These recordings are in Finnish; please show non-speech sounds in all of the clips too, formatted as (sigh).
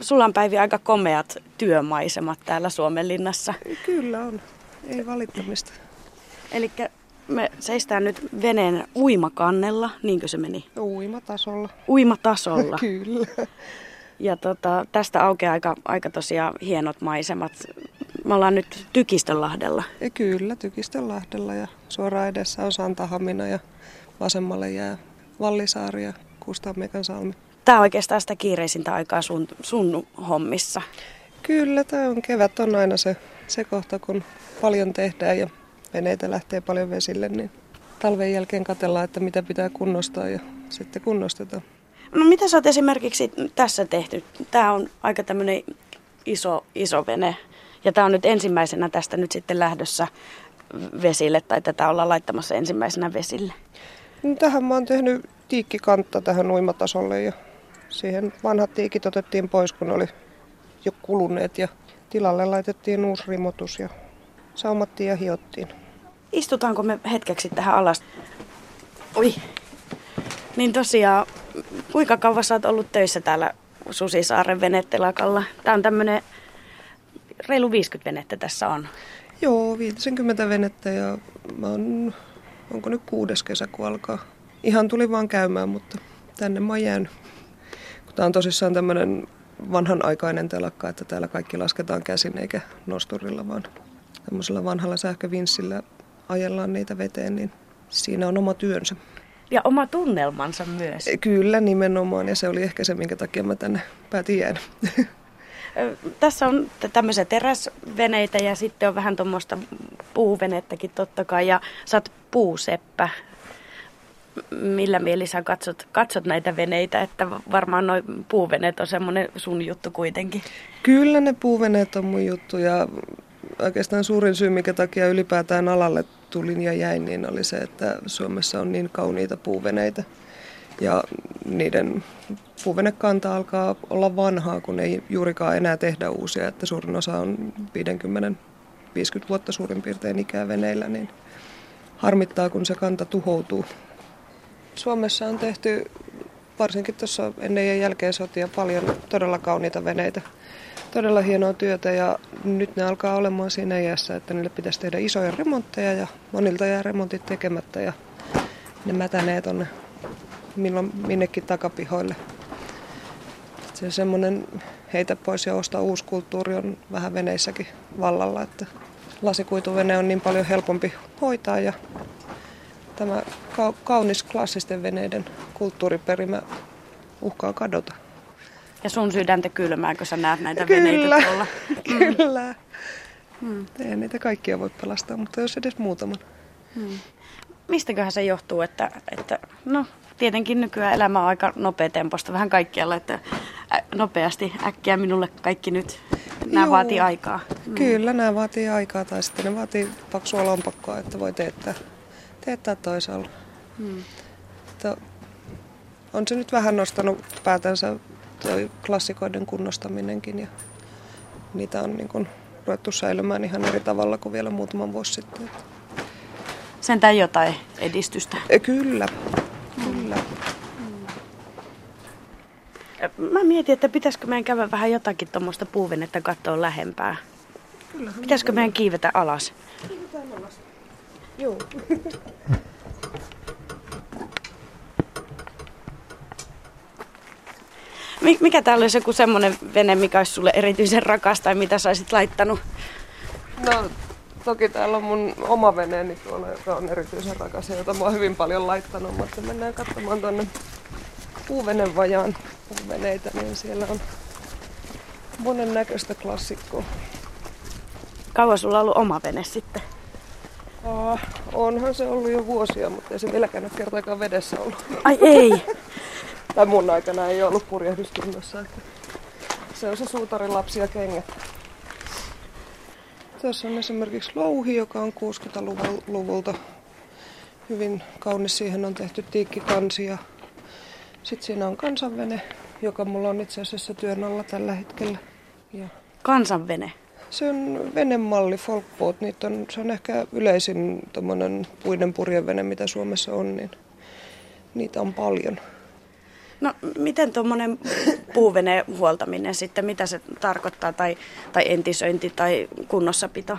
sulla on Päivi aika komeat työmaisemat täällä Suomenlinnassa. Kyllä on, ei valittamista. Eli me seistään nyt veneen uimakannella, niinkö se meni? Uimatasolla. Uimatasolla. (laughs) Kyllä. Ja tota, tästä aukeaa aika, aika tosiaan hienot maisemat. Me ollaan nyt Tykistönlahdella. Ja kyllä, Tykistönlahdella ja suoraan edessä on Santahamina ja vasemmalle jää Vallisaari ja Kustamekan salmi. Tämä on oikeastaan sitä kiireisintä aikaa sun, sun hommissa. Kyllä, tämä on kevät on aina se, se kohta, kun paljon tehdään ja veneitä lähtee paljon vesille, niin talven jälkeen katellaan, että mitä pitää kunnostaa ja sitten kunnostetaan. No mitä sä oot esimerkiksi tässä tehty? Tämä on aika tämmöinen iso, iso vene. Ja tämä on nyt ensimmäisenä tästä nyt sitten lähdössä vesille, tai tätä ollaan laittamassa ensimmäisenä vesille. No, tähän mä oon tehnyt tiikkikantta tähän uimatasolle ja siihen vanhat tiikit otettiin pois, kun oli jo kuluneet ja tilalle laitettiin uusi rimotus ja saumattiin ja hiottiin. Istutaanko me hetkeksi tähän alas? Oi. Niin tosiaan, kuinka kauan sä oot ollut töissä täällä Susisaaren venetelakalla? Tää on tämmönen reilu 50 venettä tässä on. Joo, 50 venettä ja mä oon, onko nyt kuudes kesä, kun alkaa. Ihan tuli vaan käymään, mutta tänne mä oon jäänyt. Tää on tosissaan tämmönen vanhanaikainen telakka, että täällä kaikki lasketaan käsin eikä nosturilla, vaan tämmöisellä vanhalla sähkövinssillä ajellaan niitä veteen, niin siinä on oma työnsä. Ja oma tunnelmansa myös. Kyllä, nimenomaan. Ja se oli ehkä se, minkä takia mä tänne päätin jäädä. Tässä on tämmöisiä teräsveneitä ja sitten on vähän tuommoista puuvenettäkin totta kai. Ja sä oot puuseppä. Millä mieli sä katsot, katsot näitä veneitä, että varmaan noin puuveneet on semmoinen sun juttu kuitenkin. Kyllä ne puuveneet on mun juttu ja oikeastaan suurin syy, mikä takia ylipäätään alalle tulin ja jäin, niin oli se, että Suomessa on niin kauniita puuveneitä. Ja niiden puuvenekanta alkaa olla vanhaa, kun ei juurikaan enää tehdä uusia, että suurin osa on 50 50 vuotta suurin piirtein ikää veneillä, niin harmittaa, kun se kanta tuhoutuu. Suomessa on tehty varsinkin tuossa ennen ja jälkeen sotia paljon todella kauniita veneitä todella hienoa työtä ja nyt ne alkaa olemaan siinä iässä, että niille pitäisi tehdä isoja remontteja ja monilta jää remontit tekemättä ja ne mätänee tonne milloin minnekin takapihoille. Se semmoinen heitä pois ja osta uusi kulttuuri on vähän veneissäkin vallalla, että lasikuituvene on niin paljon helpompi hoitaa ja tämä kaunis klassisten veneiden kulttuuriperimä uhkaa kadota. Ja sun sydäntä kylmää, kun sä näet näitä kyllä, veneitä tuolla. (laughs) Kyllä. Mm. Ei niitä kaikkia voi pelastaa, mutta jos edes muutaman. Mm. Mistäköhän se johtuu, että, että no tietenkin nykyään elämä on aika nopea temposta vähän kaikkialla, että nopeasti äkkiä minulle kaikki nyt, nämä Juu, vaatii aikaa. Mm. Kyllä, nämä vaatii aikaa tai sitten ne vaatii paksua lompakkoa, että voi teettää, teettää toisaalla. Mm. on se nyt vähän nostanut päätänsä toi klassikoiden kunnostaminenkin ja niitä on niin kuin ruvettu säilymään ihan eri tavalla kuin vielä muutaman vuosi sitten. Sentään jotain edistystä. Kyllä, kyllä. Mä mietin, että pitäisikö meidän käydä vähän jotakin tuommoista puuvenettä katsoa lähempää. Kyllähän pitäisikö meidän kiivetä alas? Kiivetään alas. Joo. (laughs) Mikä täällä olisi joku semmoinen vene, mikä olisi sulle erityisen rakas tai mitä sä olisit laittanut? No toki täällä on mun oma veneeni tuolla, joka on erityisen rakas ja jota mä oon hyvin paljon laittanut, mutta mennään katsomaan tuonne puuvenevajaan puuveneitä, niin siellä on monen näköistä klassikkoa. Kauan sulla on ollut oma vene sitten? Oh, onhan se ollut jo vuosia, mutta ei se vieläkään ole kertaakaan vedessä ollut. Ai ei! (laughs) tai mun aikana ei ollut purjehdyskunnossa. Että se on se suutarin lapsi ja kengät. Tässä on esimerkiksi louhi, joka on 60-luvulta hyvin kaunis. Siihen on tehty tiikkikansi ja sitten siinä on kansanvene, joka mulla on itse asiassa työn alla tällä hetkellä. Ja kansanvene? Se on venemalli, folkboat. Niitä on, se on ehkä yleisin puinen purjevene, mitä Suomessa on, niin niitä on paljon. No miten tuommoinen puuvene huoltaminen sitten, mitä se tarkoittaa, tai, tai entisöinti tai kunnossapito?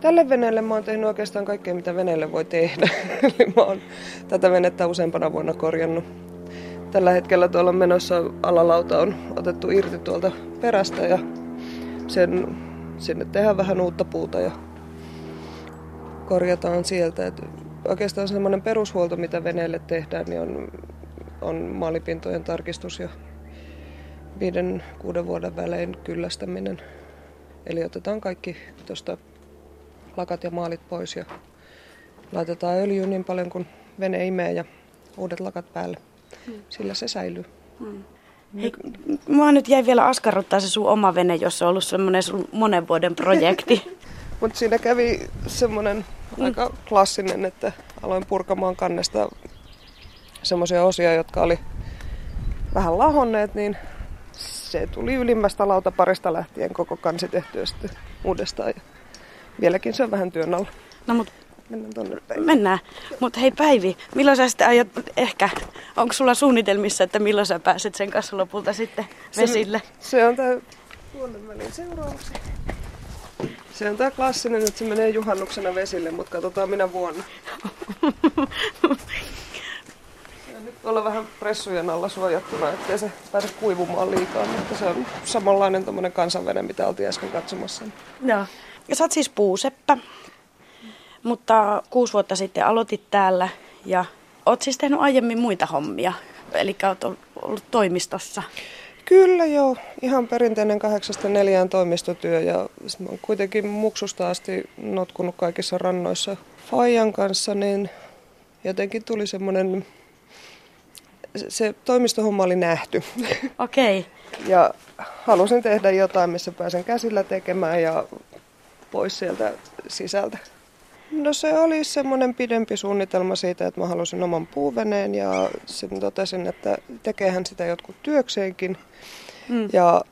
Tälle veneelle mä oon tehnyt oikeastaan kaikkea, mitä veneelle voi tehdä. (laughs) Eli mä oon tätä venettä useampana vuonna korjannut. Tällä hetkellä tuolla menossa alalauta on otettu irti tuolta perästä ja sen, sinne tehdään vähän uutta puuta ja korjataan sieltä. Et oikeastaan semmoinen perushuolto, mitä veneelle tehdään, niin on, on maalipintojen tarkistus ja viiden, kuuden vuoden välein kyllästäminen. Eli otetaan kaikki tuosta lakat ja maalit pois ja laitetaan öljyä niin paljon kuin vene imee ja uudet lakat päälle. Hmm. Sillä se säilyy. Hmm. Hei, mua nyt jäi vielä askarruttaa se sun oma vene, jos on ollut semmoinen sun monen vuoden projekti. (laughs) Mutta siinä kävi semmoinen mm. aika klassinen, että aloin purkamaan kannesta semmoisia osia, jotka oli vähän lahonneet, niin se tuli ylimmästä lautaparista lähtien koko kansi tehtyä sitten uudestaan. Ja vieläkin se on vähän työn alla. No mut Mennään tonne päin. Mennään. Mutta hei Päivi, milloin sä sitten aiot ehkä, onko sulla suunnitelmissa, että milloin sä pääset sen kanssa lopulta sitten vesille? Se, se on tää vuoden välin seuraavaksi. Se on tää klassinen, että se menee juhannuksena vesille, mutta katsotaan minä vuonna. (laughs) nyt olla vähän pressujen alla suojattuna, ettei se pääse kuivumaan liikaa, mutta se on samanlainen tämmöinen kansanvene, mitä oltiin äsken katsomassa. Joo. Ja sä oot siis puuseppä, mutta kuusi vuotta sitten aloitit täällä ja oot siis tehnyt aiemmin muita hommia, eli oot ollut toimistossa. Kyllä joo, ihan perinteinen kahdeksasta neljään toimistotyö ja mä oon kuitenkin muksusta asti notkunut kaikissa rannoissa Fajan kanssa, niin jotenkin tuli semmoinen, se toimistohomma oli nähty. (laughs) Okei. Okay. ja halusin tehdä jotain, missä pääsen käsillä tekemään ja pois sieltä sisältä. No se oli semmoinen pidempi suunnitelma siitä, että mä halusin oman puuveneen ja sitten totesin, että tekeehän sitä jotkut työkseenkin. Mm. Ja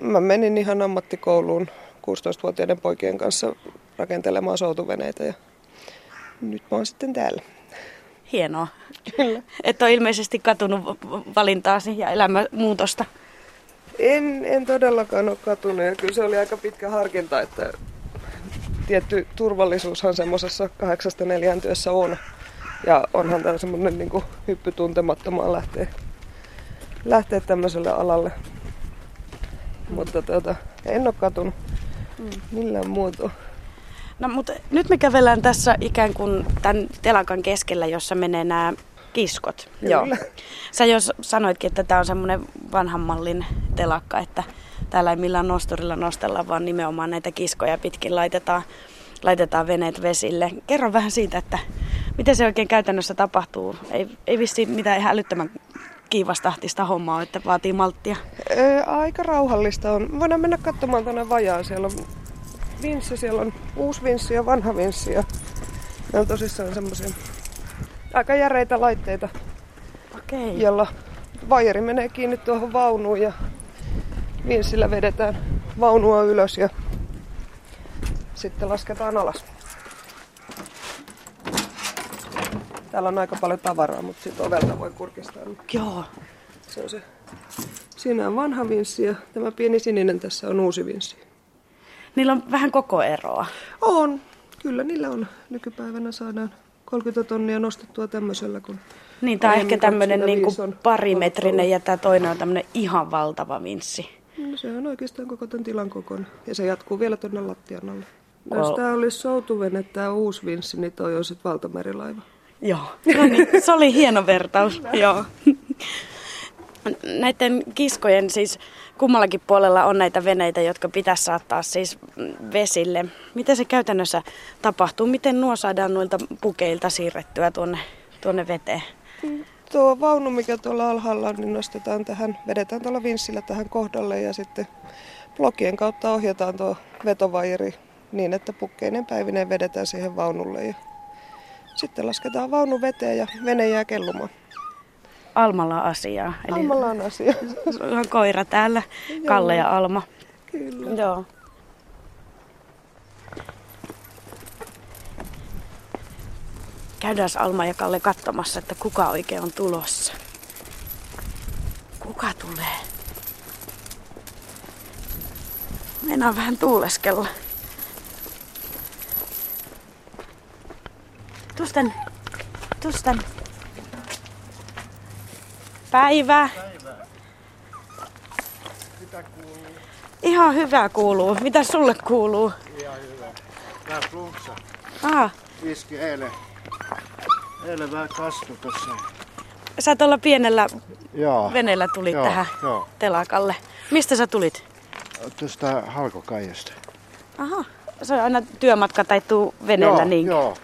mä menin ihan ammattikouluun 16-vuotiaiden poikien kanssa rakentelemaan soutuveneitä ja nyt mä oon sitten täällä. Hienoa. Kyllä. Et ole ilmeisesti katunut valintaasi ja elämänmuutosta. En, en todellakaan ole katunut ja kyllä se oli aika pitkä harkinta, että tietty turvallisuushan semmoisessa kahdeksasta neljän työssä on. Ja onhan tämä semmoinen niin hyppy tuntemattomaan lähteä, lähteä tämmöiselle alalle. Mm. Mutta tuota, en ole katunut mm. millään muuta. No mutta nyt me kävellään tässä ikään kuin tämän telakan keskellä, jossa menee nämä kiskot. Kyllä. Joo. Sä jo sanoitkin, että tämä on semmoinen vanhan mallin telakka, että täällä ei millään nosturilla nostella, vaan nimenomaan näitä kiskoja pitkin laitetaan, laitetaan veneet vesille. Kerro vähän siitä, että miten se oikein käytännössä tapahtuu. Ei, ei vissi mitään ihan älyttömän kiivastahtista hommaa, että vaatii malttia. Aika rauhallista on. Voidaan mennä katsomaan tuonne vajaan. Siellä on vinssi, siellä on uusi vinssi ja vanha vinssi. Ja ne on tosissaan semmoisia aika järeitä laitteita, okay. jolla vajeri menee kiinni tuohon vaunuun ja vinssillä vedetään vaunua ylös ja sitten lasketaan alas. Täällä on aika paljon tavaraa, mutta sitten ovelta voi kurkistaa. Joo. Se on se. Siinä on vanha vinssi ja tämä pieni sininen tässä on uusi vinssi. Niillä on vähän koko eroa. On. Kyllä niillä on. Nykypäivänä saadaan 30 tonnia nostettua tämmöisellä, kun niin, tämä on ehkä tämmöinen niin parimetrinen ja tämä toinen on tämmöinen ihan valtava vinssi. No se on oikeastaan koko tämän tilan kokon. Ja se jatkuu vielä tuonne lattian alle. No, jos tämä olisi soutuvene, tämä uusi vinssi, niin toi sitten valtamerilaiva. Joo, (laughs) no niin, se oli hieno vertaus. Joo. Näiden kiskojen siis kummallakin puolella on näitä veneitä, jotka pitäisi saattaa siis vesille. Miten se käytännössä tapahtuu? Miten nuo saadaan noilta pukeilta siirrettyä tuonne, tuonne veteen? Tuo vaunu, mikä tuolla alhaalla on, niin nostetaan tähän, vedetään tuolla vinssillä tähän kohdalle ja sitten blokien kautta ohjataan tuo vetovajeri niin, että pukkeinen päivineen vedetään siihen vaunulle ja sitten lasketaan vaunu veteen ja vene jää kellumaan. Almalla asiaa. Eli Almalla on asia. (laughs) on koira täällä, Kalle ja Alma. Kyllä. Joo. Käydään Alma ja Kalle katsomassa, että kuka oikein on tulossa. tulee. Meinaan vähän tuuleskella. Tusten. Tusten. Päivää. Mitä kuuluu? Ihan hyvää kuuluu. Mitä sulle kuuluu? Ihan hyvä. Vähän flunssa. Ah, Iski eilen. Eilen vähän kastu tossa. sä tuolla pienellä Joo. veneellä tulit joo, tähän Joo. telakalle. Mistä sä tulit? Tuosta halkokaijasta. Aha, se on aina työmatka tai tuu veneellä joo, niin. Joo,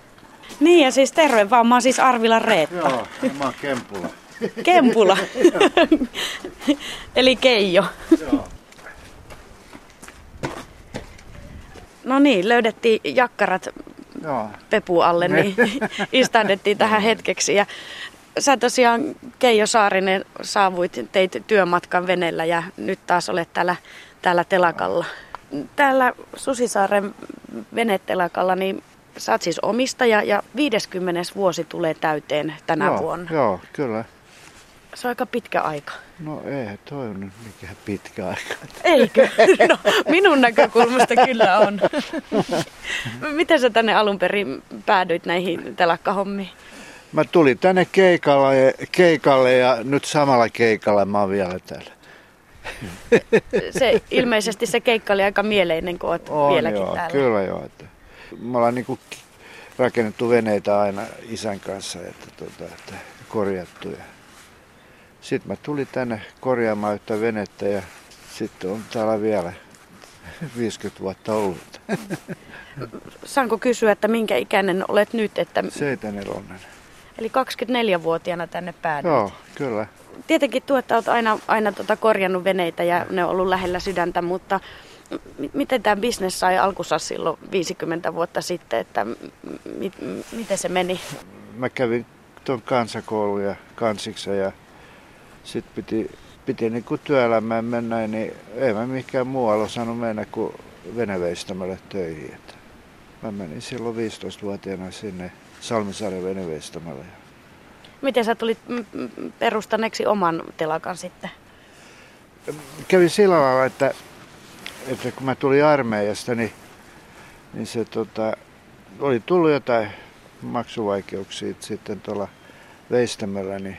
Niin ja siis terve vaan, mä oon siis Arvila Reetta. joo. Ja mä oon Kempula. Kempula. (laughs) Eli Keijo. joo. No niin, löydettiin jakkarat Joo. Pepu alle, niin (laughs) (laughs) istandettiin tähän hetkeksi. Ja sä tosiaan Keijo Saarinen saavuit, teit työmatkan veneellä ja nyt taas olet täällä, täällä telakalla. Täällä Susisaaren venetelakalla, niin sä oot siis omistaja ja 50 vuosi tulee täyteen tänä joo, vuonna. Joo, kyllä. Se on aika pitkä aika. No ei toi on nyt mikään pitkä aika. Eikö? (laughs) No, minun näkökulmasta kyllä on. (laughs) Miten sä tänne alun perin päädyit näihin telakkahommiin? Mä tulin tänne keikalle, keikalle ja nyt samalla keikalla mä oon vielä täällä. (laughs) Se, ilmeisesti se keikka oli aika mieleinen, kun oot On vieläkin joo, täällä. kyllä joo. Että me ollaan niinku rakennettu veneitä aina isän kanssa, että, tota, että korjattu. Ja sitten mä tulin tänne korjaamaan yhtä venettä ja sitten on täällä vielä 50 vuotta ollut. Saanko kysyä, että minkä ikäinen olet nyt? Että, Seitän eli 24-vuotiaana tänne päädyit. Joo, kyllä. Tietenkin tuo, että olet aina, aina tota korjannut veneitä ja ne on ollut lähellä sydäntä, mutta m- miten tämä bisnes sai alkunsa silloin 50 vuotta sitten, että m- m- miten se meni? Mä kävin tuon kansakoulun ja kansiksen ja sitten piti, piti niinku työelämään mennä, niin ei mä mikään muualla osannut mennä kuin veneveistämälle töihin. Että mä menin silloin 15-vuotiaana sinne Salmisaaren veneveistämälle. Miten sä tulit perustaneeksi oman telakan sitten? Kävi sillä lailla, että, että kun mä tulin armeijasta, niin, niin se tota, oli tullut jotain maksuvaikeuksia sitten tuolla veistämällä, niin,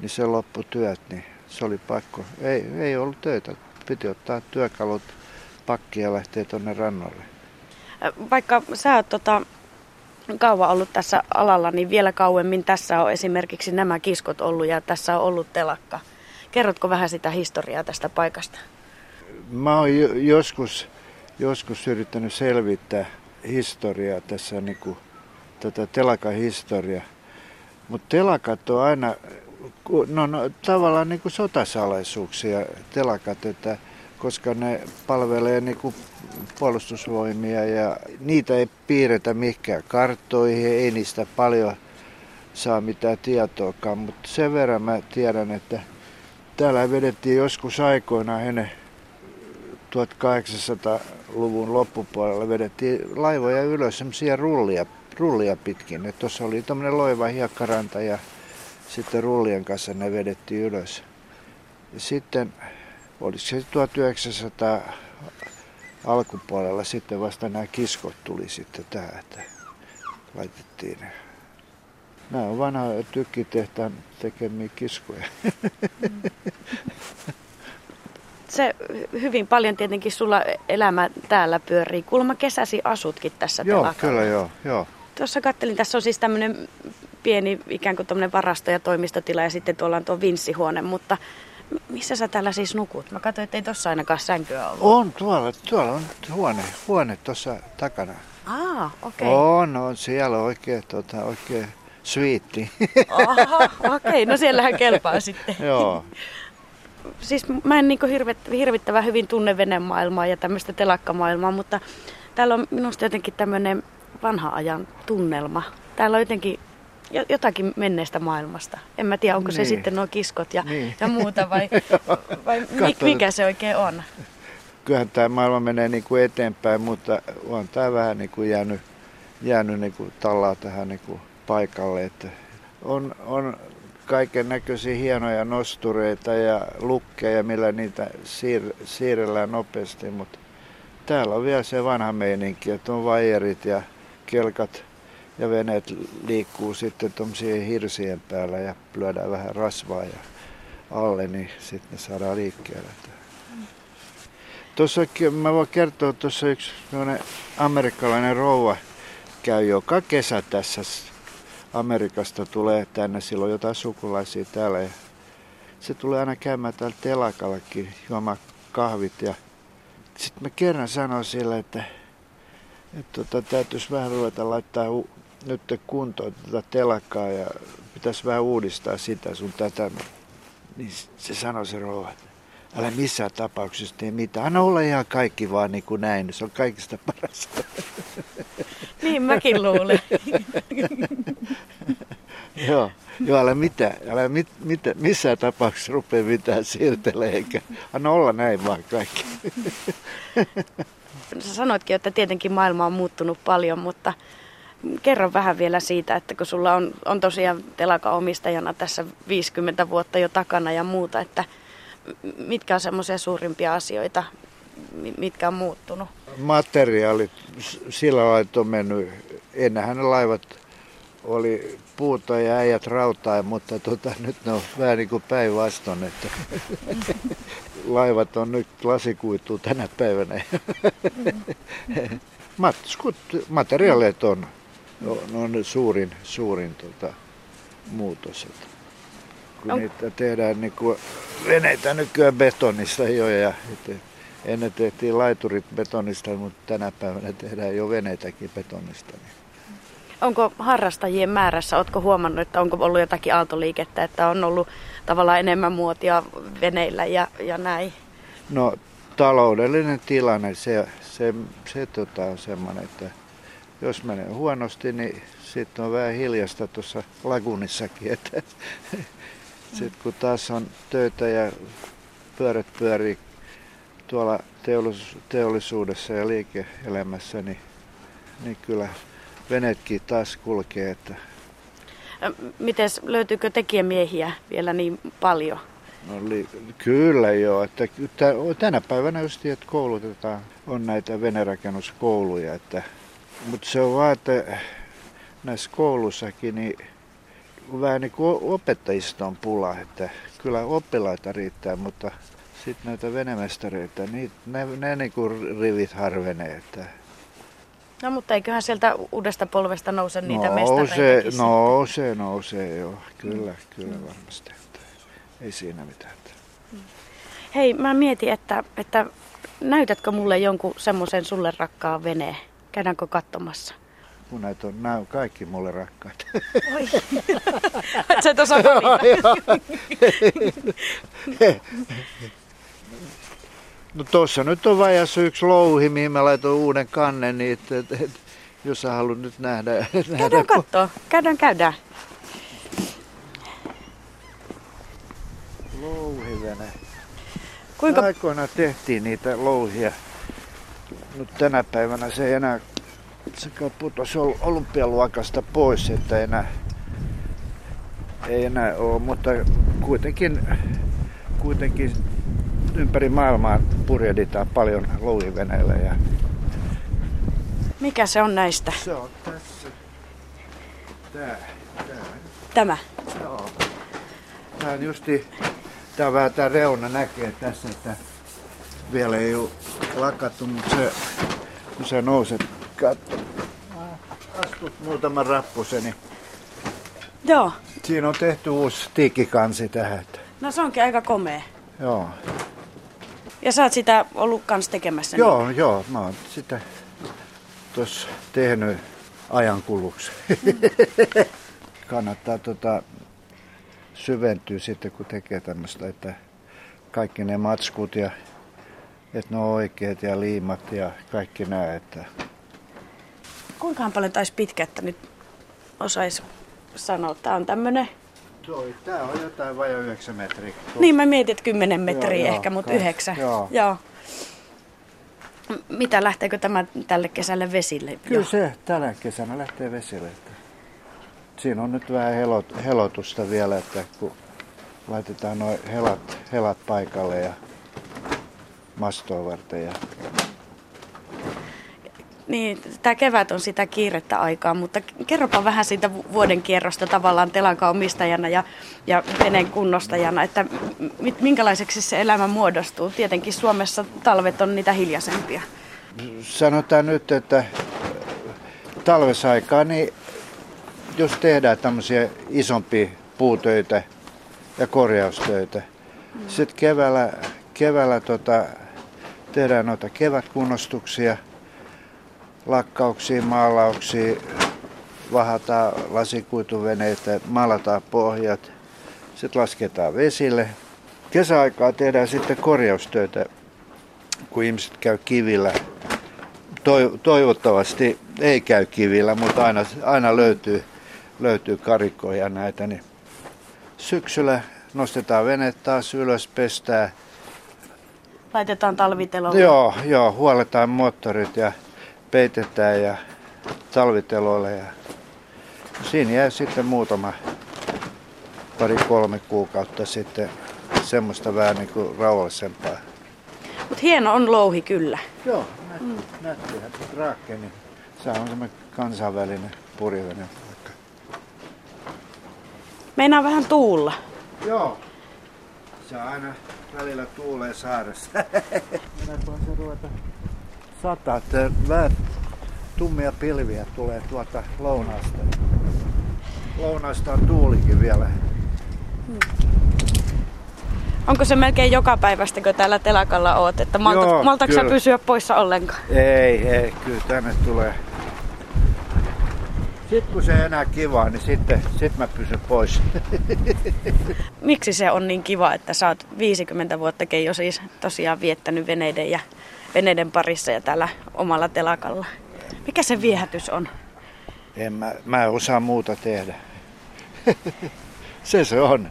niin se loppui työt, niin se oli pakko. Ei, ei ollut töitä. Piti ottaa työkalut pakki ja lähteä tuonne rannalle. Vaikka sä oot tota, kauan ollut tässä alalla, niin vielä kauemmin tässä on esimerkiksi nämä kiskot ollut ja tässä on ollut telakka. Kerrotko vähän sitä historiaa tästä paikasta? Mä oon jo- joskus, joskus yrittänyt selvittää historiaa tässä, niin kuin, tätä telakan historiaa. Mutta telakat on aina, no, no tavallaan niin kuin sotasalaisuuksia telakat, että koska ne palvelee niin kuin puolustusvoimia ja niitä ei piirretä mihinkään karttoihin, ei niistä paljon saa mitään tietoakaan, mutta sen verran mä tiedän, että täällä vedettiin joskus aikoinaan ennen 1800-luvun loppupuolella vedettiin laivoja ylös semmoisia rullia, rullia pitkin. Tuossa oli tämmöinen loiva hiekkaranta ja sitten rullien kanssa ne vedettiin ylös. Ja sitten, oliko se 1900 alkupuolella sitten vasta nämä kiskot tuli sitten tähän, että laitettiin ne. Nämä on vanha tykkitehtaan tekemiä kiskoja. (laughs) Se hyvin paljon tietenkin sulla elämä täällä pyörii. Kulma kesäsi asutkin tässä joo, telakalla. kyllä joo, joo. Tuossa kattelin, tässä on siis tämmöinen pieni ikään kuin tämmöinen varasto- ja toimistotila ja sitten tuolla on tuo vinssihuone, mutta missä sä täällä siis nukut? Mä katsoin, että ei tossa ainakaan sänkyä ollut. On tuolla, tuolla on huone, huone tuossa takana. Aa, okei. On, on siellä on oikein, tota, oikein sviitti. Aha, (laughs) okei, no siellähän kelpaa sitten. Joo, Siis mä en niin hirvet, hirvittävän hyvin tunne venemaailmaa ja tämmöistä telakkamaailmaa, mutta täällä on minusta jotenkin tämmöinen vanha ajan tunnelma. Täällä on jotenkin jo- jotakin menneestä maailmasta. En mä tiedä, onko se Niin. sitten nuo kiskot ja, Niin. ja muuta vai, (laughs) vai Katso- mikä se oikein on? kyllähän tämä maailma menee niin kuin eteenpäin, mutta on tämä vähän niin kuin jäänyt, jäänyt niin kuin tallaa tähän niin kuin paikalle. Että on, on kaiken näköisiä hienoja nostureita ja lukkeja, millä niitä siir- siirrellään nopeasti, mutta täällä on vielä se vanha meininki, että on vaijerit ja kelkat ja veneet liikkuu sitten tuommoisien hirsien päällä ja lyödään vähän rasvaa ja alle, niin sitten ne saadaan liikkeelle. Tuossa, mä voin kertoa, että tuossa yksi amerikkalainen rouva käy joka kesä tässä Amerikasta tulee tänne, silloin jotain sukulaisia täällä. Ja se tulee aina käymään täällä telakallakin juomaan kahvit. Ja sitten mä kerran sanoin sille, että, että tota, täytyisi vähän ruveta laittaa u- nyt kuntoon tätä telakkaa ja pitäisi vähän uudistaa sitä sun tätä. Niin se sanoi se rouva, älä missään tapauksessa tee mitään. Anna olla ihan kaikki vaan niin kuin näin, se on kaikista parasta. (laughs) Niin mäkin luulen. (laughs) Joo, joo, älä mitään, älä mit, mit, missään tapauksessa rupea mitään siirtelee, eikä anna olla näin vaan kaikki. (laughs) Sä sanoitkin, että tietenkin maailma on muuttunut paljon, mutta kerro vähän vielä siitä, että kun sulla on, on tosiaan telaka omistajana tässä 50 vuotta jo takana ja muuta, että mitkä on semmoisia suurimpia asioita, mitkä on muuttunut? Materiaalit sillä lailla on mennyt. Ennenhän ne laivat oli puuta ja äijät rautaa, mutta tota, nyt ne on vähän niin kuin päinvastoin, että (laughs) laivat on nyt lasikuitu tänä päivänä. (laughs) Matskut, materiaalit on, on suurin, suurin tota, muutos. Että kun on. niitä tehdään niin kuin veneitä nykyään betonista jo ja että ennen tehtiin laiturit betonista, mutta tänä päivänä tehdään jo veneitäkin betonista. Niin. Onko harrastajien määrässä, oletko huomannut, että onko ollut jotakin aaltoliikettä, että on ollut tavallaan enemmän muotia veneillä ja, ja näin? No taloudellinen tilanne, se, se, se tota, on semmoinen, että jos menee huonosti, niin sitten on vähän hiljasta tuossa lagunissakin. Että (laughs) sitten kun taas on töitä ja pyörät pyörii tuolla teollisuudessa ja liike-elämässä, niin, niin kyllä veneetkin taas kulkee. Että... Miten löytyykö tekijämiehiä vielä niin paljon? No, li- kyllä joo. Että tänä päivänä just että koulutetaan, on näitä venerakennuskouluja. Että, mutta se on vaan, että näissä koulussakin niin vähän niin kuin opettajista on pula. Että kyllä oppilaita riittää, mutta sitten näitä venemestareita, niin ne, ne niin kuin rivit harvenee. Että No mutta eiköhän sieltä uudesta polvesta nouse niitä nousee, mestareitakin Nousee, nousee joo. Kyllä, kyllä mm. varmasti. Että ei siinä mitään. Hei, mä mietin, että, että näytätkö mulle jonkun semmoisen sulle rakkaan veneen? Käydäänkö katsomassa? Näitä on, nämä on kaikki mulle rakkaat. Oi. (laughs) Et sä tuossa No tuossa nyt on vajassa yksi louhi, mihin mä laitoin uuden kannen, niin et, et, et, jos sä haluat nyt nähdä. Käydään katsoa. Käydään, käydään. Louhivene. Kuinka... Aikoina tehtiin niitä louhia. Nyt tänä päivänä se ei enää, se putosi olympialuokasta pois, että enää, ei enää ole, mutta kuitenkin, kuitenkin ympäri maailmaa purjehditaan paljon louhiveneillä. Ja... Mikä se on näistä? Se on tässä. Tää. Tää. Tämä? Joo. Tää on justi, tää on vähän tää reuna näkee tässä, että vielä ei ole lakattu, mutta se, kun sä nouset, katso, astut muutaman rappusen, niin Joo. Siinä on tehty uusi tiikkikansi tähän. No se onkin aika komea. Joo. Ja sä oot sitä ollut kans tekemässä? Joo, niin? joo. Mä oon sitä tuossa tehnyt ajan kuluksi. (laughs) Kannattaa tota, syventyä sitten, kun tekee tämmöistä, että kaikki ne matskut ja että ne on oikeat ja liimat ja kaikki nämä. Että... Kuinka paljon taisi pitkä, että nyt osais sanoa? Tää on tämmönen Toi, tää on jotain vajaa 9 metriä. Niin mä mietin, että 10 metriä joo, ehkä, mutta 9. Joo. joo. Mitä, lähteekö tämä tälle kesälle vesille? Kyllä se tällä kesänä lähtee vesille. siinä on nyt vähän helot, helotusta vielä, että kun laitetaan noin helat, helat paikalle ja mastoa varten. Ja... Niin, tämä kevät on sitä kiirettä aikaa, mutta kerropa vähän siitä vuoden kierrosta tavallaan telanka omistajana ja, ja veneen kunnostajana, että minkälaiseksi se elämä muodostuu. Tietenkin Suomessa talvet on niitä hiljaisempia. Sanotaan nyt, että talvesaikaa niin jos tehdään tämmöisiä isompia puutöitä ja korjaustöitä, mm. sitten keväällä, keväällä tota, tehdään noita kevätkunnostuksia, lakkauksia, maalauksia, vahataan lasikuituveneitä, maalataan pohjat, sitten lasketaan vesille. Kesäaikaa tehdään sitten korjaustöitä, kun ihmiset käy kivillä. Toivottavasti ei käy kivillä, mutta aina, aina löytyy, löytyy karikkoja näitä. Niin syksyllä nostetaan vene taas ylös, pestää. Laitetaan talvitelolle. Joo, joo, huoletaan moottorit ja peitetään ja talvitelolle. Ja siinä jää sitten muutama pari-kolme kuukautta sitten semmoista vähän niin kuin rauhallisempaa. Mutta hieno on louhi kyllä. Joo, nä- mm. nättihän. Raakke, niin se on semmoinen kansainvälinen purjevene. Meinaa vähän tuulla. Joo. Se aina välillä tuulee saaressa. (laughs) Minä se ruveta sataa, vähän tummia pilviä tulee tuolta lounaasta. Lounaasta on tuulikin vielä. Hmm. Onko se melkein joka päivästä, kun täällä telakalla oot? Että malta, maltatko pysyä poissa ollenkaan? Ei, ei. Kyllä tänne tulee sitten kun se ei enää kivaa, niin sitten sit mä pysyn pois. (laughs) Miksi se on niin kiva, että sä oot 50 vuotta jo siis tosiaan viettänyt veneiden ja veneiden parissa ja täällä omalla telakalla? Mikä se viehätys on? En mä, mä en osaa muuta tehdä. (laughs) se se on.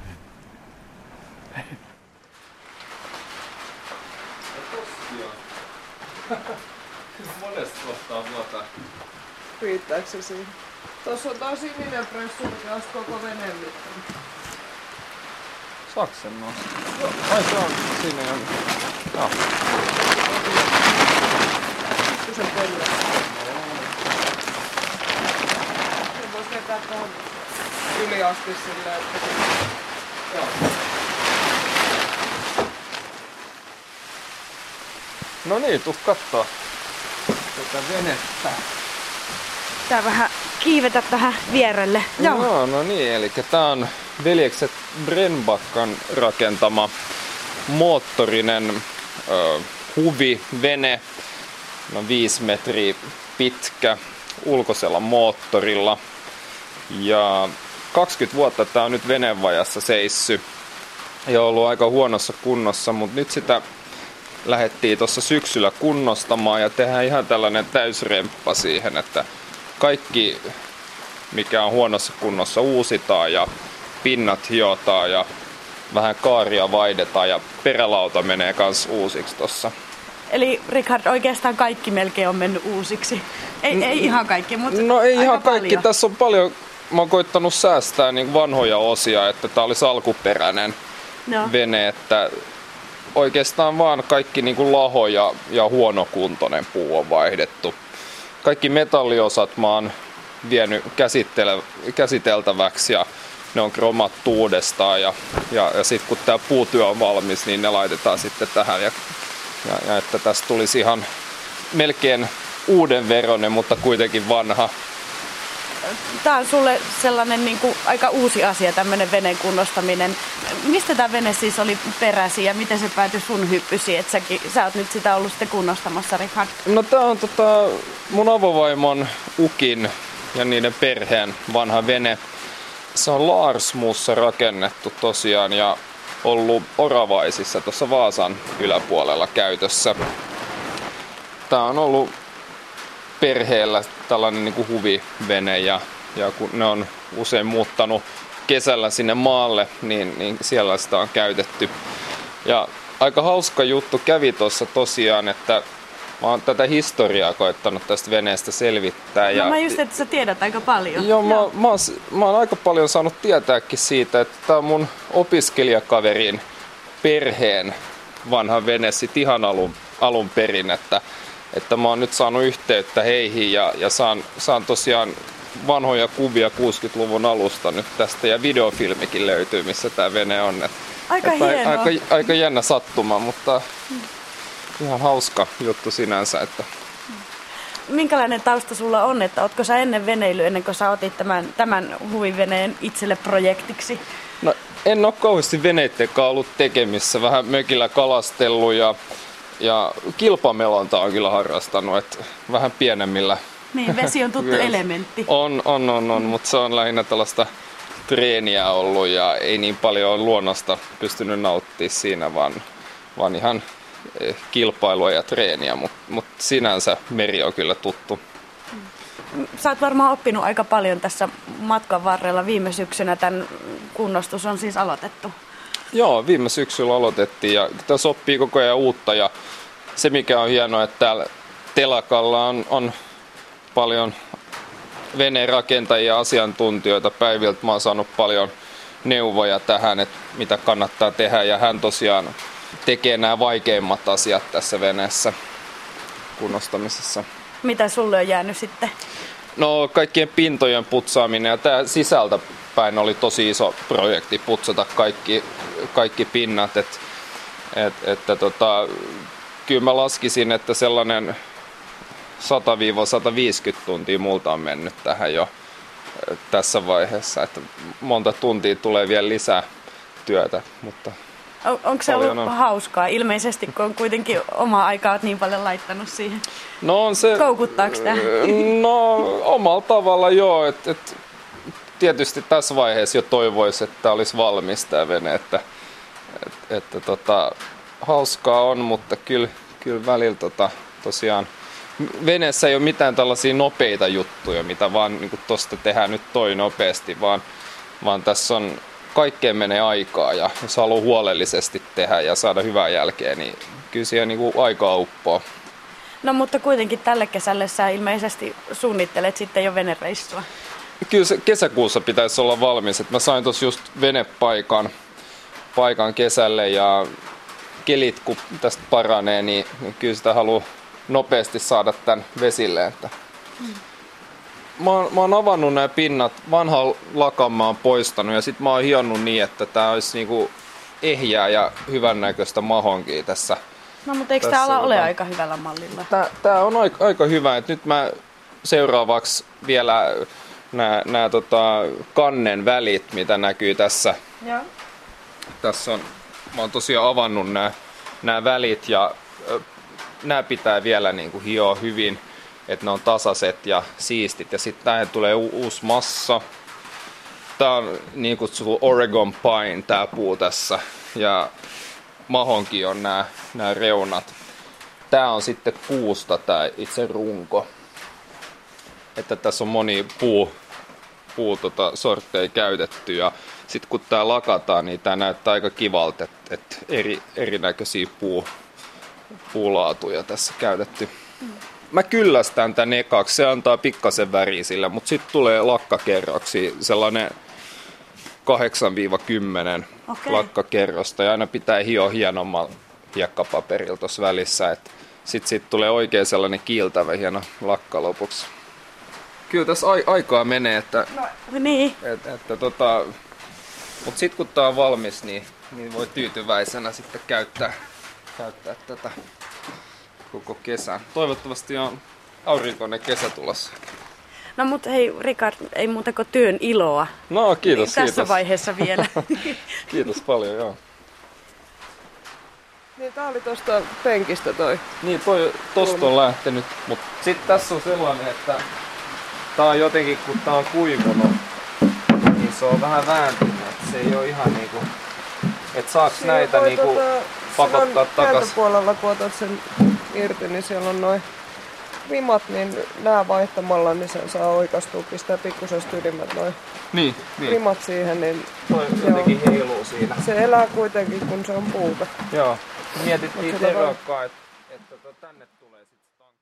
(laughs) Monesta kohtaa vuotta. Riittääkö se siihen? Tuossa on taas sininen pressu, mikä olisi koko veneen mittainen. Saksen noin. Ai se on sinne on. Joo. Se pöllä. Se voisi vetää tuohon yli asti silleen, että... Joo. No niin, tuu kattoo tätä venettä. Tää vähän kiivetä tähän vierelle. Joo. No, no niin, eli tämä on veljekset Brenbakkan rakentama moottorinen ö, huvivene, no 5 metriä pitkä ulkoisella moottorilla. Ja 20 vuotta tämä on nyt venevajassa seissy ja ollut aika huonossa kunnossa, mutta nyt sitä lähdettiin tuossa syksyllä kunnostamaan ja tehdään ihan tällainen täysremppa siihen, että kaikki mikä on huonossa kunnossa uusitaan ja pinnat hiotaan ja vähän kaaria vaihdetaan ja perälauta menee kans uusiksi tossa. Eli Richard, oikeastaan kaikki melkein on mennyt uusiksi. Ei, N- ei ihan kaikki, mutta No ei ihan kaikki. Paljon. Tässä on paljon, mä oon koittanut säästää niin vanhoja osia, että tää olisi alkuperäinen no. vene, että oikeastaan vaan kaikki niin kuin laho ja, ja huonokuntoinen puu on vaihdettu. Kaikki metalliosat mä oon vienyt käsiteltäväksi ja ne on kromattu uudestaan ja, ja, ja sitten kun tämä puutyö on valmis, niin ne laitetaan sitten tähän ja, ja, ja että tästä tulisi ihan melkein uuden veronen, mutta kuitenkin vanha. Tämä on sulle sellainen niin kuin aika uusi asia, tämmöinen veneen kunnostaminen. Mistä tämä vene siis oli peräsi ja miten se päätyi sun hyppysi? Että säkin, sä oot nyt sitä ollut sitten kunnostamassa, Richard. No tämä on tota, mun avovaimon Ukin ja niiden perheen vanha vene. Se on Larsmussa rakennettu tosiaan ja ollut Oravaisissa tuossa Vaasan yläpuolella käytössä. Tämä on ollut perheellä tällainen niin kuin huvivene ja, ja kun ne on usein muuttanut kesällä sinne maalle, niin, niin siellä sitä on käytetty. Ja aika hauska juttu kävi tuossa tosiaan, että mä oon tätä historiaa koettanut tästä veneestä selvittää. No mä just, että sä tiedät aika paljon. Joo, Mä, mä, oon, mä oon aika paljon saanut tietääkin siitä, että tämä on mun opiskelijakaverin perheen vanha vene sit ihan alun, alun perin, että, että mä oon nyt saanut yhteyttä heihin ja, ja saan, saan tosiaan vanhoja kuvia 60-luvun alusta nyt tästä ja videofilmikin löytyy, missä tämä vene on. Et, aika et hienoa. Aika, aika jännä sattuma, mutta ihan hauska juttu sinänsä. Että. Minkälainen tausta sulla on, että ootko sä ennen veneily, ennen kuin sä otit tämän, tämän huviveneen itselle projektiksi? No, en ole kauheasti veneiden ollut tekemissä, vähän mökillä kalastellut ja, ja kilpamelonta on kyllä harrastanut, että vähän pienemmillä Niin, vesi on tuttu (laughs) elementti. On, on, on, on mutta se on lähinnä tällaista treeniä ollut ja ei niin paljon luonnosta pystynyt nauttimaan siinä, vaan, vaan ihan eh, kilpailua ja treeniä, mutta mut sinänsä meri on kyllä tuttu. Sä oot varmaan oppinut aika paljon tässä matkan varrella. Viime syksynä tämän kunnostus on siis aloitettu. Joo, viime syksyllä aloitettiin ja tässä oppii koko ajan uutta ja se mikä on hienoa, että täällä telakalla on, on paljon veneen rakentajia asiantuntijoita päiviltä. Mä oon saanut paljon neuvoja tähän, että mitä kannattaa tehdä ja hän tosiaan tekee nämä vaikeimmat asiat tässä veneessä kunnostamisessa. Mitä sulle on jäänyt sitten? No kaikkien pintojen putsaaminen ja tämä sisältä päin oli tosi iso projekti putsata kaikki, kaikki pinnat. Et, et, että tota, kyllä mä laskisin, että sellainen 100-150 tuntia multa on mennyt tähän jo tässä vaiheessa. Että monta tuntia tulee vielä lisää työtä, mutta on, Onko se ollut on. hauskaa? Ilmeisesti, kun on kuitenkin oma aikaa niin paljon laittanut siihen. No on se... Koukuttaako tämä? (laughs) No omalla tavalla joo. Et, et, tietysti tässä vaiheessa jo toivoisi, että olisi valmis tämä vene. Että, et, että tota, hauskaa on, mutta kyllä, kyllä välillä tota, tosiaan veneessä ei ole mitään tällaisia nopeita juttuja, mitä vaan niin tuosta tehdään nyt toi nopeasti, vaan, vaan tässä on kaikkeen menee aikaa ja jos haluaa huolellisesti tehdä ja saada hyvää jälkeä, niin kyllä siihen niin aikaa uppoo. No mutta kuitenkin tälle kesälle sä ilmeisesti suunnittelet sitten jo venereissua. Kyllä se kesäkuussa pitäisi olla valmis. Et mä sain tuossa just venepaikan paikan kesälle ja kelit kun tästä paranee, niin, niin kyllä sitä haluaa nopeasti saada tämän vesille. Että. Mm. Mä, oon, mä oon avannut nämä pinnat, vanha lakan mä oon poistanut ja sitten mä oon hionnut niin, että tää olisi niinku ehjää ja hyvännäköistä mahonkin tässä. No mutta eikö tämä ala ole tota- aika hyvällä mallilla? Tää, tää on aika, aika hyvä, että nyt mä seuraavaksi vielä nämä, nämä tota, kannen välit, mitä näkyy tässä. Joo. Tässä on, mä oon tosiaan avannut nämä, nämä välit ja nämä pitää vielä niin kuin hioa hyvin, että ne on tasaiset ja siistit. Ja sitten tähän tulee u- uusi massa. Tämä on niin kutsuttu Oregon Pine, tämä puu tässä. Ja mahonkin on nämä, nämä reunat. Tämä on sitten puusta tämä itse runko. Että tässä on moni puu, puu tota, sortteja käytetty ja sitten kun tämä lakataan, niin tämä näyttää aika kivalta, että et eri, erinäköisiä puu, puulaatuja tässä käytetty. Mä kyllästän tän ekaksi, se antaa pikkasen väri sillä, mutta sitten tulee lakkakerroksi sellainen 8-10 okay. lakkakerrosta ja aina pitää hio hienommalla hiekkapaperilla tuossa välissä, että sitten sit tulee oikein sellainen kiiltävä hieno lakka lopuksi. Kyllä tässä ai- aikaa menee, että, no, niin. että, että tota, mutta sitten kun tämä on valmis, niin, niin voi tyytyväisenä sitten käyttää käyttää tätä koko kesän. Toivottavasti on aurinkoinen kesä tulossa. No mutta hei Rikard, ei muuta kuin työn iloa. No kiitos, niin, Tässä kiitos. vaiheessa vielä. (laughs) kiitos paljon, joo. Niin tää oli tosta penkistä toi. Niin, toi, tosta on lähtenyt, mutta sitten tässä on sellainen, että tää on jotenkin, kun tää on kuivunut, niin se on vähän vääntynyt, että se ei ole ihan niinku, että saaks Siinä näitä niinku tota, pakottaa takas. puolella, kun otat sen irti, niin siellä on noin rimat, niin nämä vaihtamalla, niin sen saa oikastua, pistää pikkusen styrimmät noin niin, niin. rimat siihen, niin Toi jotenkin joo, heiluu siinä. Se elää kuitenkin, kun se on puuta. Joo. Mietittiin Teroakkaa, että, että tänne tulee